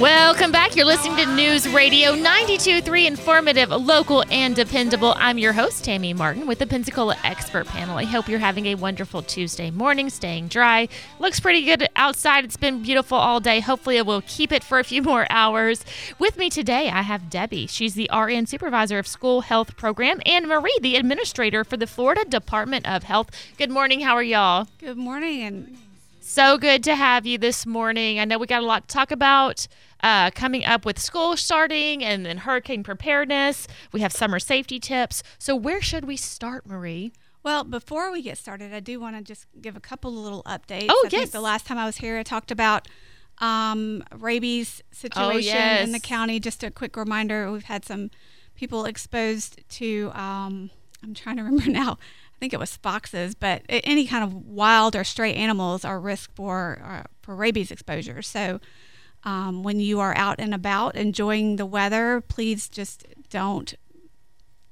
Welcome back. You're listening to News Radio 92.3, informative, local, and dependable. I'm your host, Tammy Martin, with the Pensacola Expert Panel. I hope you're having a wonderful Tuesday morning, staying dry. Looks pretty good outside. It's been beautiful all day. Hopefully, it will keep it for a few more hours. With me today, I have Debbie. She's the RN Supervisor of School Health Program, and Marie, the Administrator for the Florida Department of Health. Good morning. How are y'all? Good morning, and So good to have you this morning. I know we got a lot to talk about uh, coming up with school starting and then hurricane preparedness. We have summer safety tips. So, where should we start, Marie? well, before we get started, I do want to just give a couple of little updates. Oh, I yes. the last time I was here, I talked about um, rabies situation in the county. Just a quick reminder: we've had some people exposed to. Um, I'm trying to remember now. I think it was foxes, but any kind of wild or stray animals are risk for uh, for rabies exposure. So. Um, when you are out and about enjoying the weather, please just don't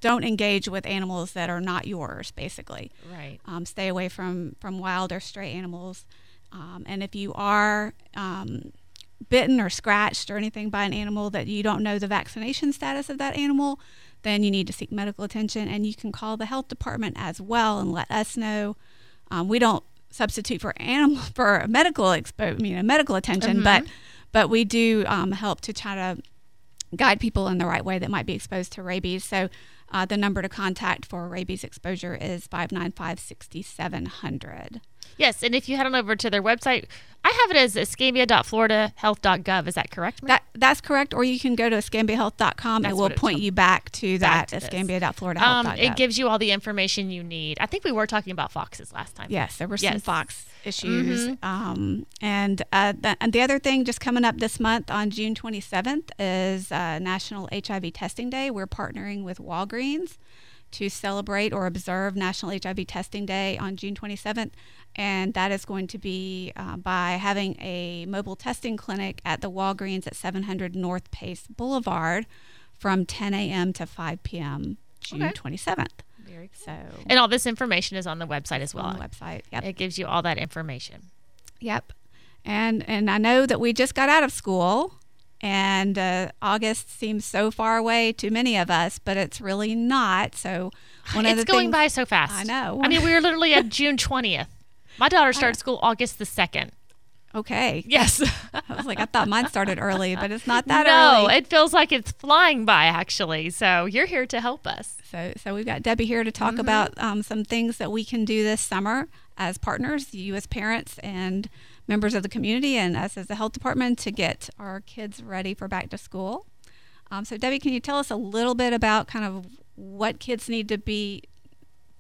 don't engage with animals that are not yours. Basically, Right. um, stay away from from wild or stray animals. Um, and if you are um, bitten or scratched or anything by an animal that you don't know the vaccination status of that animal, then you need to seek medical attention. And you can call the health department as well and let us know. Um, we don't substitute for animal for medical expo- you know, medical attention, but but we do um, help to try to guide people in the right way that might be exposed to rabies. So uh, the number to contact for rabies exposure is 595 6700. Yes. And if you head on over to their website, I have it as escambia.floridahealth.gov. Is that correct, Marie? That, that's correct. Or you can go to escambiahealth.com. That's It will point you back to Back that to escambia.floridahealth.gov. Um, it gives you all the information you need. I think we were talking about foxes last time. Yes, there were some Yes. Mm-hmm. fox issues. Um, and, uh, the, and the other thing just coming up this month on June 27th is uh, National HIV Testing Day. We're partnering with Walgreens to celebrate or observe National HIV Testing Day on June 27th. And that is going to be uh, by having a mobile testing clinic at the Walgreens at 700 North Pace Boulevard from 10 a.m. to 5 p.m. June Okay. 27th. Very cool. So And all this information is on the website as well. on the website. Yep. It gives you all that information. Yep. And and I know that we just got out of school and uh, August seems so far away to many of us, but it's really not. So one of the it's going things, by so fast. I know. I mean, we were literally at June 20th. My daughter started school August the 2nd. Okay. Yes. I was like, I thought mine started early, but it's not that no, early. No, it feels like it's flying by, actually. So you're here to help us. So, so we've got Debbie here to talk about um, some things that we can do this summer as partners, you as parents and members of the community, and us as the health department to get our kids ready for back to school. Um, so, Debbie, can you tell us a little bit about kind of what kids need to be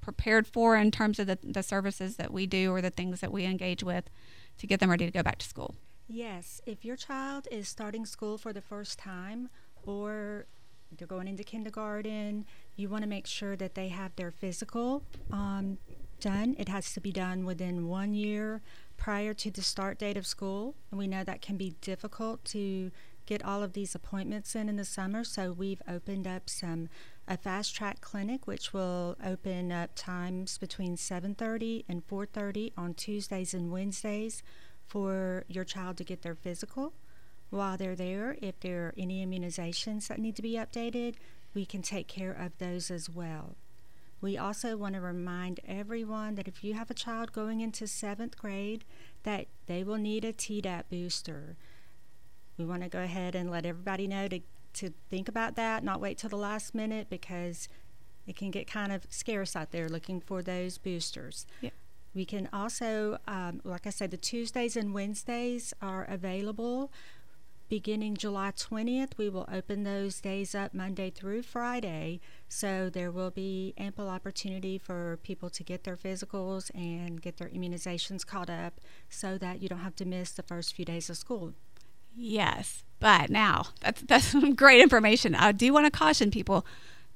prepared for in terms of the, the services that we do or the things that we engage with to get them ready to go back to school? Yes, if your child is starting school for the first time or they're going into kindergarten, you want to make sure that they have their physical um, done. It has to be done within one year prior to the start date of school. And we know that can be difficult to get all of these appointments in in the summer, so we've opened up some a fast track clinic which will open up times between 7:30 and 4:30 on Tuesdays and Wednesdays for your child to get their physical. While they're there, if there are any immunizations that need to be updated, we can take care of those as well. We also want to remind everyone that if you have a child going into seventh grade, that they will need a Tdap booster. We want to go ahead and let everybody know to, to think about that, not wait till the last minute because it can get kind of scarce out there looking for those boosters. Yeah. We can also, um, like I said, the Tuesdays and Wednesdays are available. Beginning July 20th, we will open those days up Monday through Friday. So there will be ample opportunity for people to get their physicals and get their immunizations caught up so that you don't have to miss the first few days of school. Yes, but now that's that's some great information. I do want to caution people: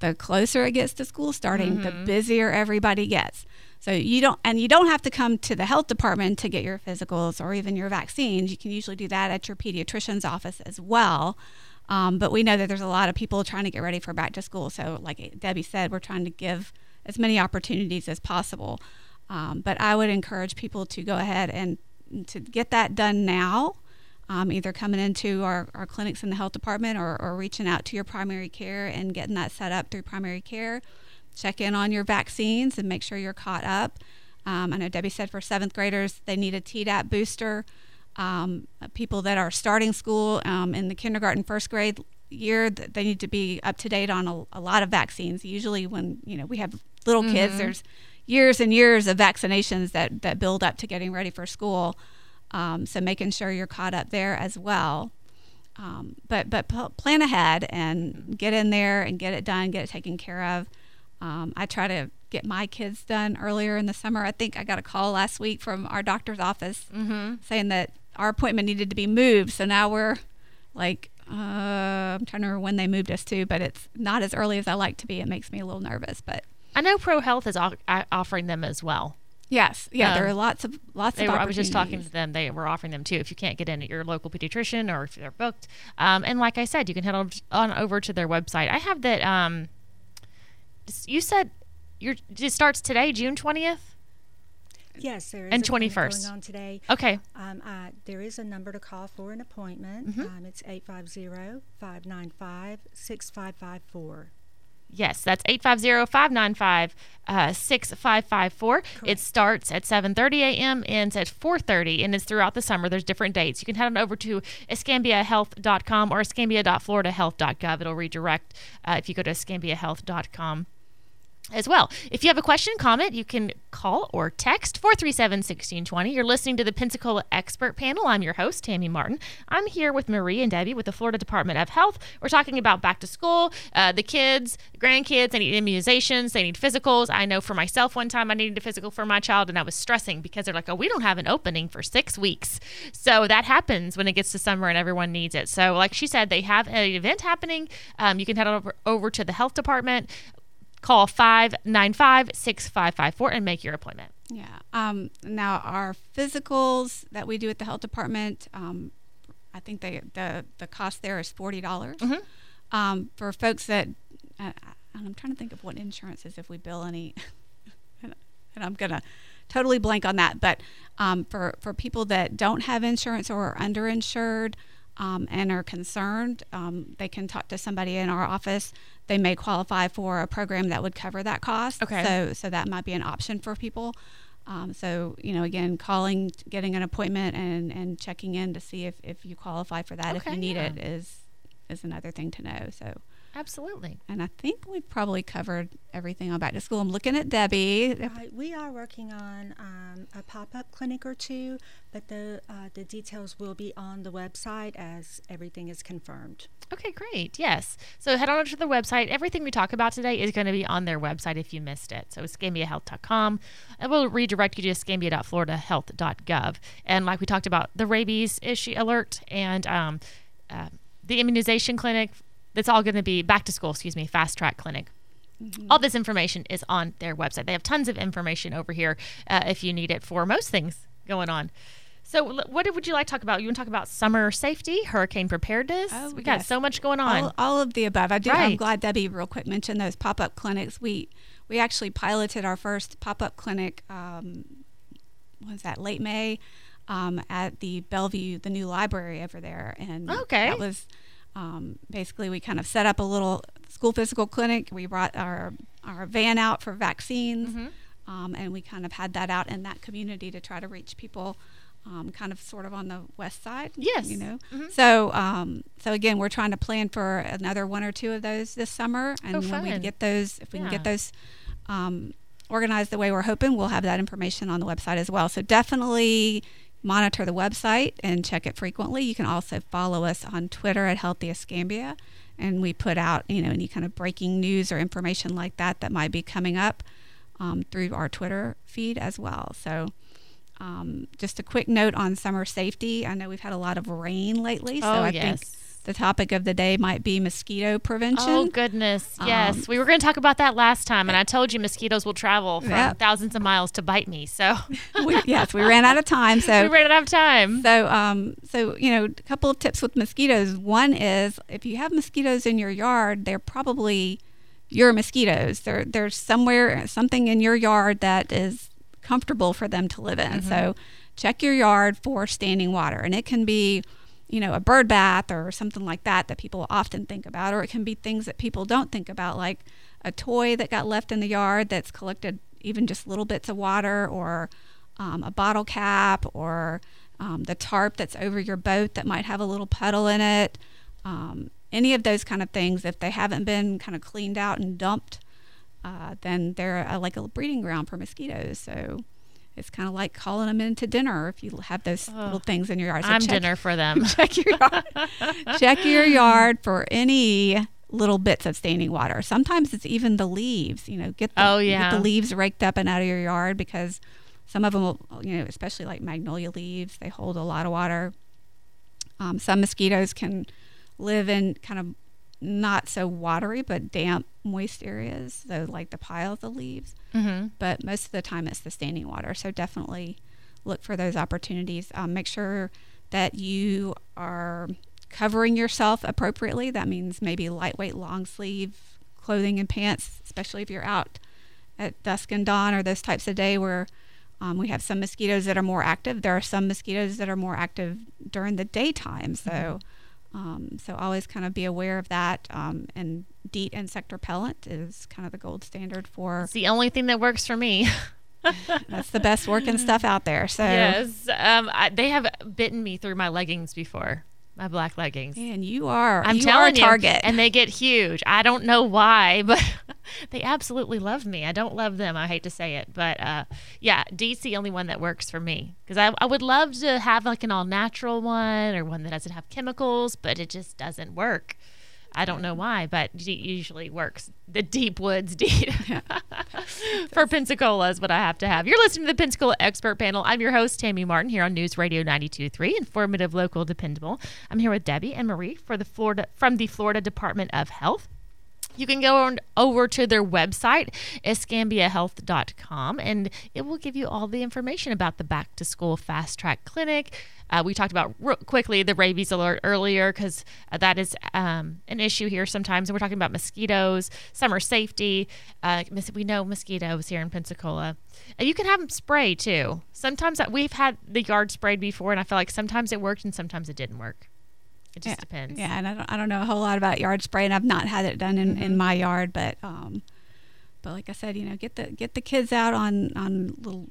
the closer it gets to school starting, the busier everybody gets. So you don't, and you don't have to come to the health department to get your physicals or even your vaccines. You can usually do that at your pediatrician's office as well. Um, but we know that there's a lot of people trying to get ready for back to school. So, like Debbie said, we're trying to give as many opportunities as possible. Um, but I would encourage people to go ahead and to get that done now, um, either coming into our, our clinics in the health department or, or reaching out to your primary care and getting that set up through primary care. Check in on your vaccines and make sure you're caught up. Um, I know Debbie said for seventh graders they need a Tdap booster. Um, people that are starting school um, in the kindergarten, first grade year, they need to be up to date on a, a lot of vaccines. Usually, when you know we have little kids, there's years and years of vaccinations that that build up to getting ready for school. Um, so making sure you're caught up there as well. Um, but but p- plan ahead and get in there and get it done, get it taken care of. Um, I try to get my kids done earlier in the summer. I think I got a call last week from our doctor's office saying that our appointment needed to be moved. So now we're like, uh, I'm trying to remember when they moved us to, but it's not as early as I like to be. It makes me a little nervous, but I know Pro Health is o- offering them as well. Yes, yeah, there Um, are lots of lots They of. were, I was just talking to them. They were offering them too. If you can't get in at your local pediatrician or if they're booked, um, and like I said, you can head on, on over to their website. I have that. Um, you said your it starts today, June twentieth. Yes, there is And 21st. going on today. Okay. Um, uh, there is a number to call for an appointment. Mm-hmm. Um, it's 850-595-6554. Yes, that's 850-595-6554. It starts at 7:30 a.m. ends at 4:30 and it's throughout the summer. There's different dates. You can head on over to escambiahealth.com or escambia.floridahealth.gov. It'll redirect uh, if you go to escambiahealth.com as well. If you have a question, comment, you can call or text 437 1620. You're listening to the Pensacola Expert Panel. I'm your host, Tammy Martin. I'm here with Marie and Debbie with the Florida Department of Health. We're talking about back to school, uh, the kids, grandkids, they need immunizations, they need physicals. I know for myself, one time I needed a physical for my child and I was stressing because they're like, oh, we don't have an opening for six weeks. So that happens when it gets to summer and everyone needs it. So, like she said, they have an event happening. Um, you can head over, over to the health department call 595-6554 and make your appointment Yeah. Um, now our physicals that we do at the health department, um, I think they the the cost there is forty dollars. Um, for folks that, uh, and I'm trying to think of what insurance is if we bill any, and I'm gonna totally blank on that. But um, for for people that don't have insurance or are underinsured. Um, and are concerned, um, they can talk to somebody in our office. They may qualify for a program that would cover that cost. Okay. So, so that might be an option for people. Um, so, you know, again, calling, getting an appointment, and, and checking in to see if, if you qualify for that, if you need yeah. it, is is another thing to know. So, absolutely. And I think we've probably covered everything on back to school. I'm looking at Debbie. Right, we are working on um, a pop-up clinic or two, but the uh, the details will be on the website as everything is confirmed. okay great. Yes. So head on over to the website. Everything we talk about today is going to be on their website if you missed it. So escambiahealth.com and we'll redirect you to escambia.floridahealth.gov and like we talked about the rabies issue alert and um, uh, the immunization clinic that's all going to be back to school excuse me fast track clinic all this information is on their website. They have tons of information over here uh, if you need it for most things going on. So, what would you like to talk about? You want to talk about summer safety, hurricane preparedness? Oh, we got so much going on. all, all of the above. I do. I'm Right. glad Debbie real quick mentioned those pop up clinics. We we actually piloted our first pop up clinic. Um, what was that late May um, at the Bellevue, the new library over there, and Okay. that was um, basically we kind of set up a little school physical clinic. We brought our our van out for vaccines, Mm-hmm. um, and we kind of had that out in that community to try to reach people. Um, kind of sort of on the west side, Yes. you know. Mhm. So, um, so again, we're trying to plan for another one or two of those this summer, and Oh, when we get those, if we can get those um, organized the way we're hoping, we'll have that information on the website as well. So definitely monitor the website and check it frequently. You can also follow us on Twitter at Healthy Escambia, and we put out you know any kind of breaking news or information like that that might be coming up um, through our Twitter feed as well. So. Um, just a quick note on summer safety. I know we've had a lot of rain lately, so oh I yes. think the topic of the day might be mosquito prevention. Oh goodness, yes. Um, we were going to talk about that last time, and I told you mosquitoes will travel from Yeah. thousands of miles to bite me. So we, yes, we ran out of time, so we ran out of time. So, um, so you know, a couple of tips with mosquitoes. One is if you have mosquitoes in your yard, they're probably your mosquitoes. There, there's somewhere something in your yard that is comfortable for them to live in. So, check your yard for standing water, and it can be, you know, a bird bath or something like that that people often think about, or it can be things that people don't think about, like a toy that got left in the yard that's collected even just little bits of water, or um, a bottle cap, or um, the tarp that's over your boat that might have a little puddle in it. Um, any of those kind of things, if they haven't been kind of cleaned out and dumped, uh, then they're uh, like a breeding ground for mosquitoes. So it's kind of like calling them into dinner if you have those little things in your yard. So I'm check- dinner for them. check your yard. check your yard for any little bits of standing water. Sometimes it's even the leaves. You know, get the, Oh, get yeah. the leaves raked up and out of your yard because some of them will, you know, especially like magnolia leaves, they hold a lot of water. Um, some mosquitoes can live in kind of not so watery but damp, moist areas, so like the pile of the leaves. hmm But most of the time it's the standing water. So definitely look for those opportunities. Um, make sure that you are covering yourself appropriately. That means maybe lightweight long sleeve clothing and pants, especially if you're out at dusk and dawn or those types of day where um, we have some mosquitoes that are more active. There are some mosquitoes that are more active during the daytime. So, um, so always kind of be aware of that. Um, and DEET insect repellent is kind of the gold standard for. It's the only thing that works for me. That's the best working stuff out there. So, yes, um, I, they have bitten me through my leggings before, my black leggings. man, you are I'm you telling are target. you, and they get huge. I don't know why, but they absolutely love me. I don't love them. I hate to say it, but uh, yeah, DEET's the only one that works for me because I, I would love to have like an all natural one or one that doesn't have chemicals, but it just doesn't work. I don't know why, but it usually works. The deep woods DEET for Pensacola is what I have to have. You're listening to the Pensacola Expert Panel. I'm your host, Tammy Martin, here on News Radio 92.3, informative, local, dependable. I'm here with Debbie and Marie for the Florida from the Florida Department of Health. You can go on over to their website, escambiahealth.com, and it will give you all the information about the back to school fast track clinic. Uh, we talked about real quickly the rabies alert earlier because uh, that is um, an issue here sometimes. And we're talking about mosquitoes, summer safety. Uh, we know mosquitoes here in Pensacola. And you can have them spray too. Sometimes that we've had the yard sprayed before, and I feel like sometimes it worked and sometimes it didn't work. It just yeah, depends. Yeah, and I don't, I don't know a whole lot about yard spray, and I've not had it done in, Mm-hmm. in my yard, but um, but like I said, you know, get the get the kids out on on little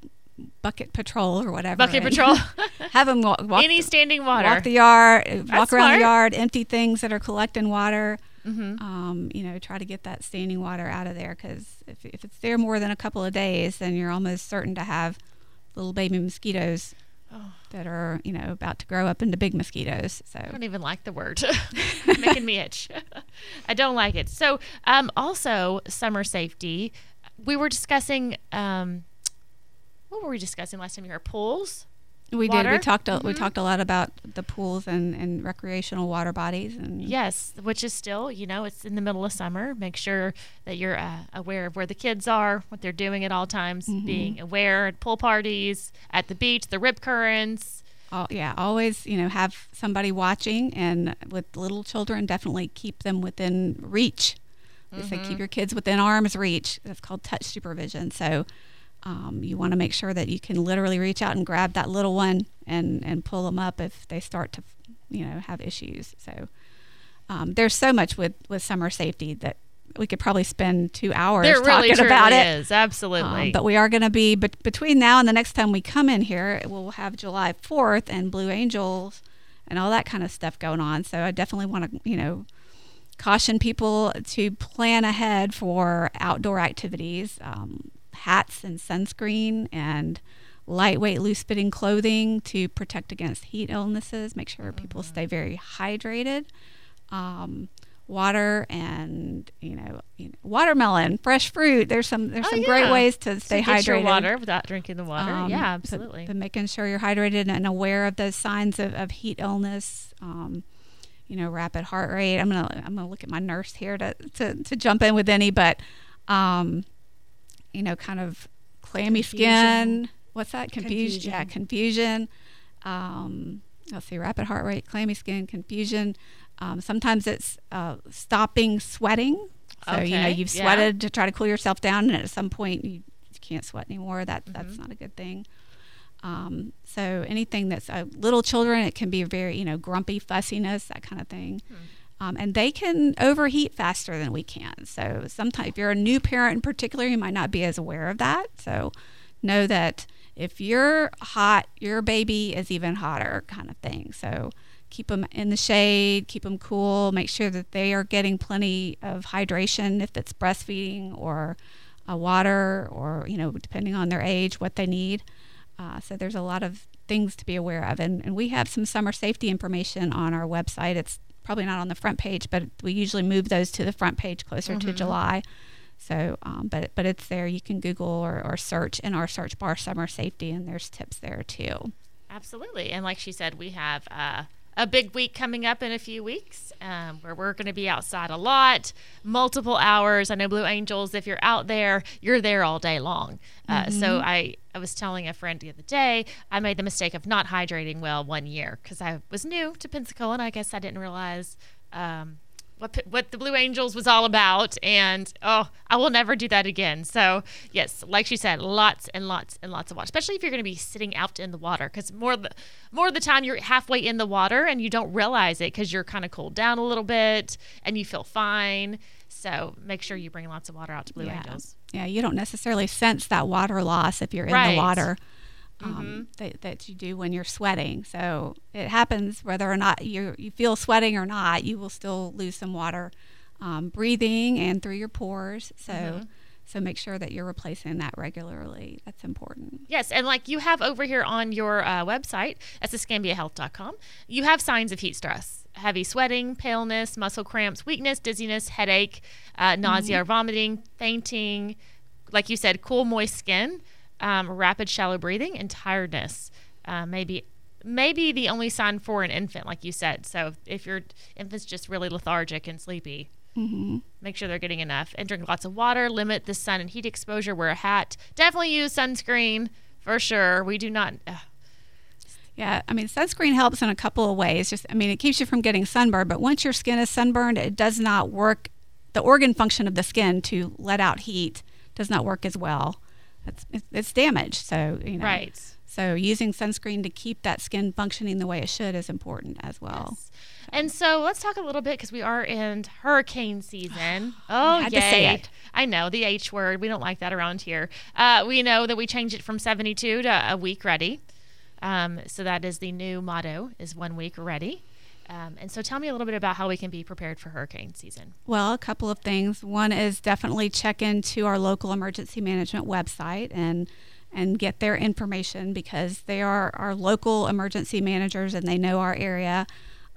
bucket patrol or whatever. Bucket patrol. have them walk, walk Any standing water. walk the yard, uh, walk around smart. the yard, empty things that are collecting water. Mhm. Um, you know, try to get that standing water out of there because if, if it's there more than a couple of days, then you're almost certain to have little baby mosquitoes Oh. that are you know about to grow up into big mosquitoes. So I don't even like the word. Making me itch. I don't like it. So, um, also summer safety. We were discussing. Um, what were we discussing last time? you were pools. We did. We talked. A, We Mhm. talked a lot about the pools and, and recreational water bodies and Yes, which is still, you know, it's in the middle of summer. Make sure that you're uh, aware of where the kids are, what they're doing at all times. Being aware at pool parties, at the beach, the rip currents. Al- yeah, always you know have somebody watching, and with little children, definitely keep them within reach. They say keep your kids within arm's reach. That's called touch supervision. So um, you want to make sure that you can literally reach out and grab that little one and and pull them up if they start to you know have issues. So um, there's so much with with summer safety that we could probably spend two hours There really talking truly about it. is. Absolutely. Um, but we are going to be but between now and the next time we come in here, we'll have July 4th and Blue Angels and all that kind of stuff going on. So I definitely want to, you know, caution people to plan ahead for outdoor activities, um, hats and sunscreen and lightweight loose fitting clothing to protect against heat illnesses. Make sure people stay very hydrated. Um, water and you know, you know, watermelon, fresh fruit. There's some there's Oh, some yeah. great ways to stay So get your hydrated. water without drinking the water. Um, yeah, but- absolutely. But, making sure you're hydrated and aware of those signs of, of heat illness. Um, you know, rapid heart rate. I'm gonna I'm gonna look at my nurse here to to, to jump in with any, but um, you know, kind of clammy skin. What's that? Confusion. Yeah, confusion. Um, let's see, rapid heart rate, clammy skin, confusion. Um, sometimes it's uh, stopping sweating. So you know you've yeah. sweated to try to cool yourself down, and at some point you, you can't sweat anymore. That Mm-hmm. that's not a good thing. Um, so anything that's uh, little children, it can be very you know grumpy fussiness, that kind of thing. Hmm. Um, and they can overheat faster than we can. So sometimes, if you're a new parent in particular, you might not be as aware of that. So know that if you're hot, your baby is even hotter, kind of thing. So keep them in the shade, keep them cool, make sure that they are getting plenty of hydration if it's breastfeeding or uh, water or, you know, depending on their age, what they need. Uh, so there's a lot of things to be aware of. And, and we have some summer safety information on our website. It's probably not on the front page, but we usually move those to the front page closer to July. So, um, but but it's there. You can Google or, or search in our search bar summer safety, and there's tips there too. Absolutely. And like she said, we have uh, a big week coming up in a few weeks um, where we're going to be outside a lot, multiple hours. I know Blue Angels, if you're out there, you're there all day long. Uh, So I, I was telling a friend the other day, I made the mistake of not hydrating well one year because I was new to Pensacola and I guess I didn't realize. Um, what, what the Blue Angels was all about, and oh, I will never do that again. So yes, like she said, lots and lots and lots of water, especially if you're going to be sitting out in the water, because more the more of the time you're halfway in the water and you don't realize it because you're kind of cooled down a little bit and you feel fine. So make sure you bring lots of water out to Blue yeah. Angels. Yeah, you don't necessarily sense that water loss if you're in Right. the water um, that, that you do when you're sweating. So it happens whether or not you you feel sweating or not. You will still lose some water, um, breathing and through your pores. So. So make sure that you're replacing that regularly. That's important. Yes, and like you have over here on your uh, website, that's escambiahealth.com, you have signs of heat stress. Heavy sweating, paleness, muscle cramps, weakness, dizziness, headache, uh, nausea or vomiting, fainting, like you said, cool, moist skin, um, rapid, shallow breathing, and tiredness. Uh, maybe maybe the only sign for an infant, like you said. So if your infant's just really lethargic and sleepy, make sure they're getting enough and drink lots of water limit the sun and heat exposure wear a hat definitely use sunscreen for sure we do not uh, Yeah, I mean, sunscreen helps in a couple of ways. Just, I mean, it keeps you from getting sunburned, but once your skin is sunburned, it does not work. The organ function of the skin to let out heat does not work as well. It's, it's, it's damaged. So, you know. right So, using sunscreen to keep that skin functioning the way it should is important as well. Yes. and so let's talk a little bit because we are in hurricane season oh had yay. say it. i know the h word we don't like that around here uh, we know that we changed it from 72 to a week ready um, so that is the new motto is one week ready um, and so tell me a little bit about how we can be prepared for hurricane season Well, a couple of things. One is definitely check into our local emergency management website and and get their information because they are our local emergency managers and they know our area.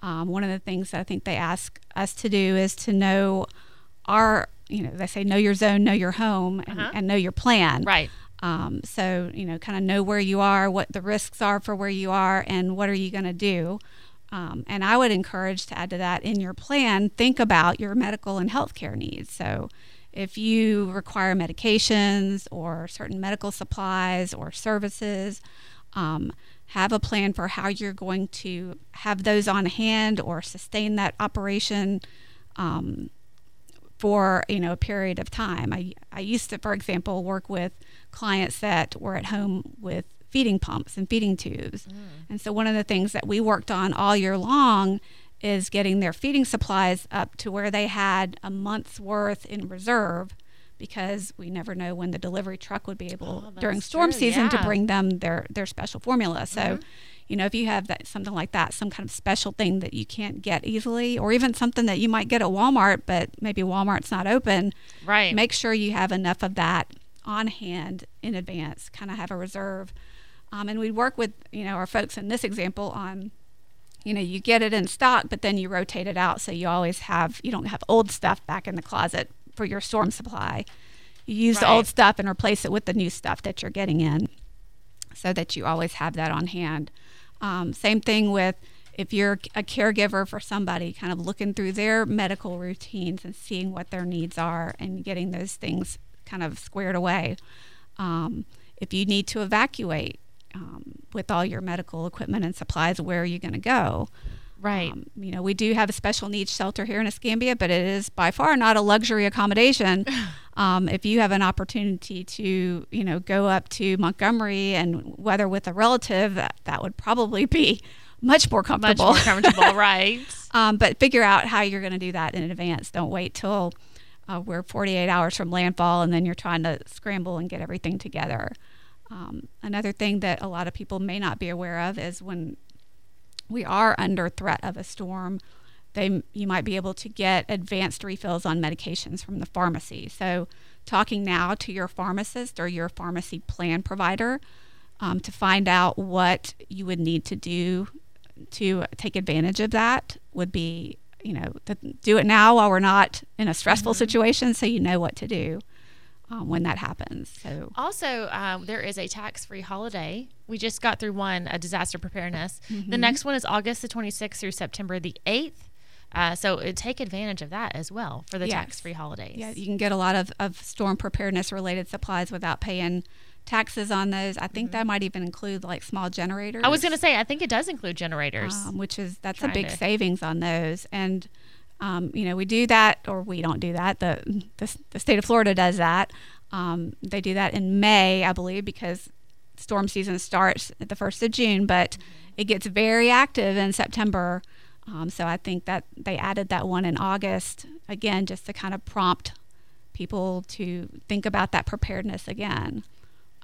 Um, one of the things that I think they ask us to do is to know our, you know, they say know your zone, know your home, and, Uh-huh. and know your plan. right Um, so, you know, kind of know where you are, what the risks are for where you are, and what are you going to do. Um, and I would encourage to add to that in your plan, think about your medical and healthcare needs. So, if you require medications or certain medical supplies or services, um, have a plan for how you're going to have those on hand or sustain that operation um, for you know a period of time. I I used to, for example, work with clients that were at home with feeding pumps and feeding tubes, mm. and so one of the things that we worked on all year long is getting their feeding supplies up to where they had a month's worth in reserve because we never know when the delivery truck would be able Oh, during storm true, season to bring them their their special formula. So, mm-hmm. you know, if you have that something like that, some kind of special thing that you can't get easily, or even something that you might get at Walmart, but maybe Walmart's not open, right. make sure you have enough of that on hand in advance. Kind of have a reserve, um, and we work with you know our folks in this example on you know, you get it in stock, but then you rotate it out so you always have you don't have old stuff back in the closet for your storm supply. You use the old stuff and replace it with the new stuff that you're getting in, so that you always have that on hand. Um, same thing with if you're a caregiver for somebody, kind of looking through their medical routines and seeing what their needs are and getting those things kind of squared away. Um, if you need to evacuate um, with all your medical equipment and supplies, where are you going to go? Right. Um, you know, we do have a special needs shelter here in Escambia, but it is by far not a luxury accommodation. Um, if you have an opportunity to, you know, go up to Montgomery and whether with a relative, that, that would probably be much more comfortable. Much more comfortable, right? um, but figure out how you're going to do that in advance. Don't wait till uh, we're 48 hours from landfall and then you're trying to scramble and get everything together. Um, another thing that a lot of people may not be aware of is when we are under threat of a storm, they you might be able to get advanced refills on medications from the pharmacy. So, talking now to your pharmacist or your pharmacy plan provider um, to find out what you would need to do to take advantage of that would be you know to do it now while we're not in a stressful situation, so you know what to do um, when that happens. So. Also, um, there is a tax-free holiday. We just got through one, a disaster preparedness. The next one is August the 26th through September the 8th. Uh, so uh, take advantage of that as well for the Yes. tax-free holidays. Yeah, you can get a lot of, of storm preparedness related supplies without paying taxes on those. I think that might even include like small generators. Mm-hmm. I was going to say, I think it does include generators. um, which is that's a big to- savings on those. And um, you know, we do that, or we don't do that. The the, the state of Florida does that. Um, they do that in May, I believe, because storm season starts at the first of June, but it gets very active in September. Um, so I think that they added that one in August again, just to kind of prompt people to think about that preparedness again.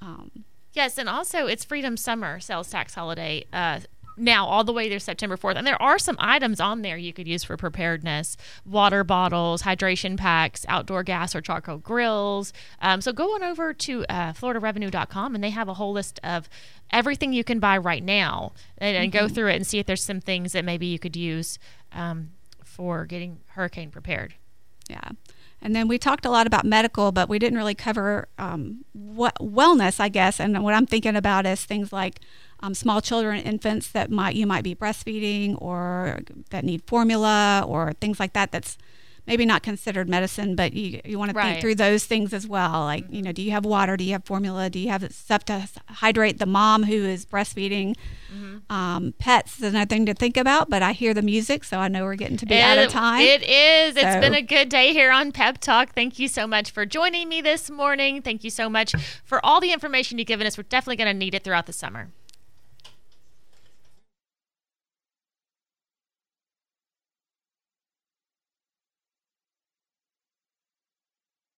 Um, Yes, and also it's Freedom Summer sales tax holiday uh, now all the way to September 4th. And there are some items on there you could use for preparedness water bottles, hydration packs, outdoor gas or charcoal grills. Um, so go on over to uh, floridarevenue.com and they have a whole list of everything you can buy right now and, and go through it and see if there's some things that maybe you could use um, for getting hurricane prepared. Yeah. And then we talked a lot about medical, but we didn't really cover um, what wellness, I guess. And what I'm thinking about is things like um, small children, infants that might you might be breastfeeding or that need formula or things like that. That's maybe not considered medicine, but you you want to think through those things as well. Like you know, do you have water? Do you have formula? Do you have stuff to hydrate the mom who is breastfeeding? Um, pets is another thing to think about. But I hear the music, so I know we're getting to be out of time. It is. It's been a good day here on Pep Talk. Thank you so much for joining me this morning. Thank you so much for all the information you've given us. We're definitely going to need it throughout the summer.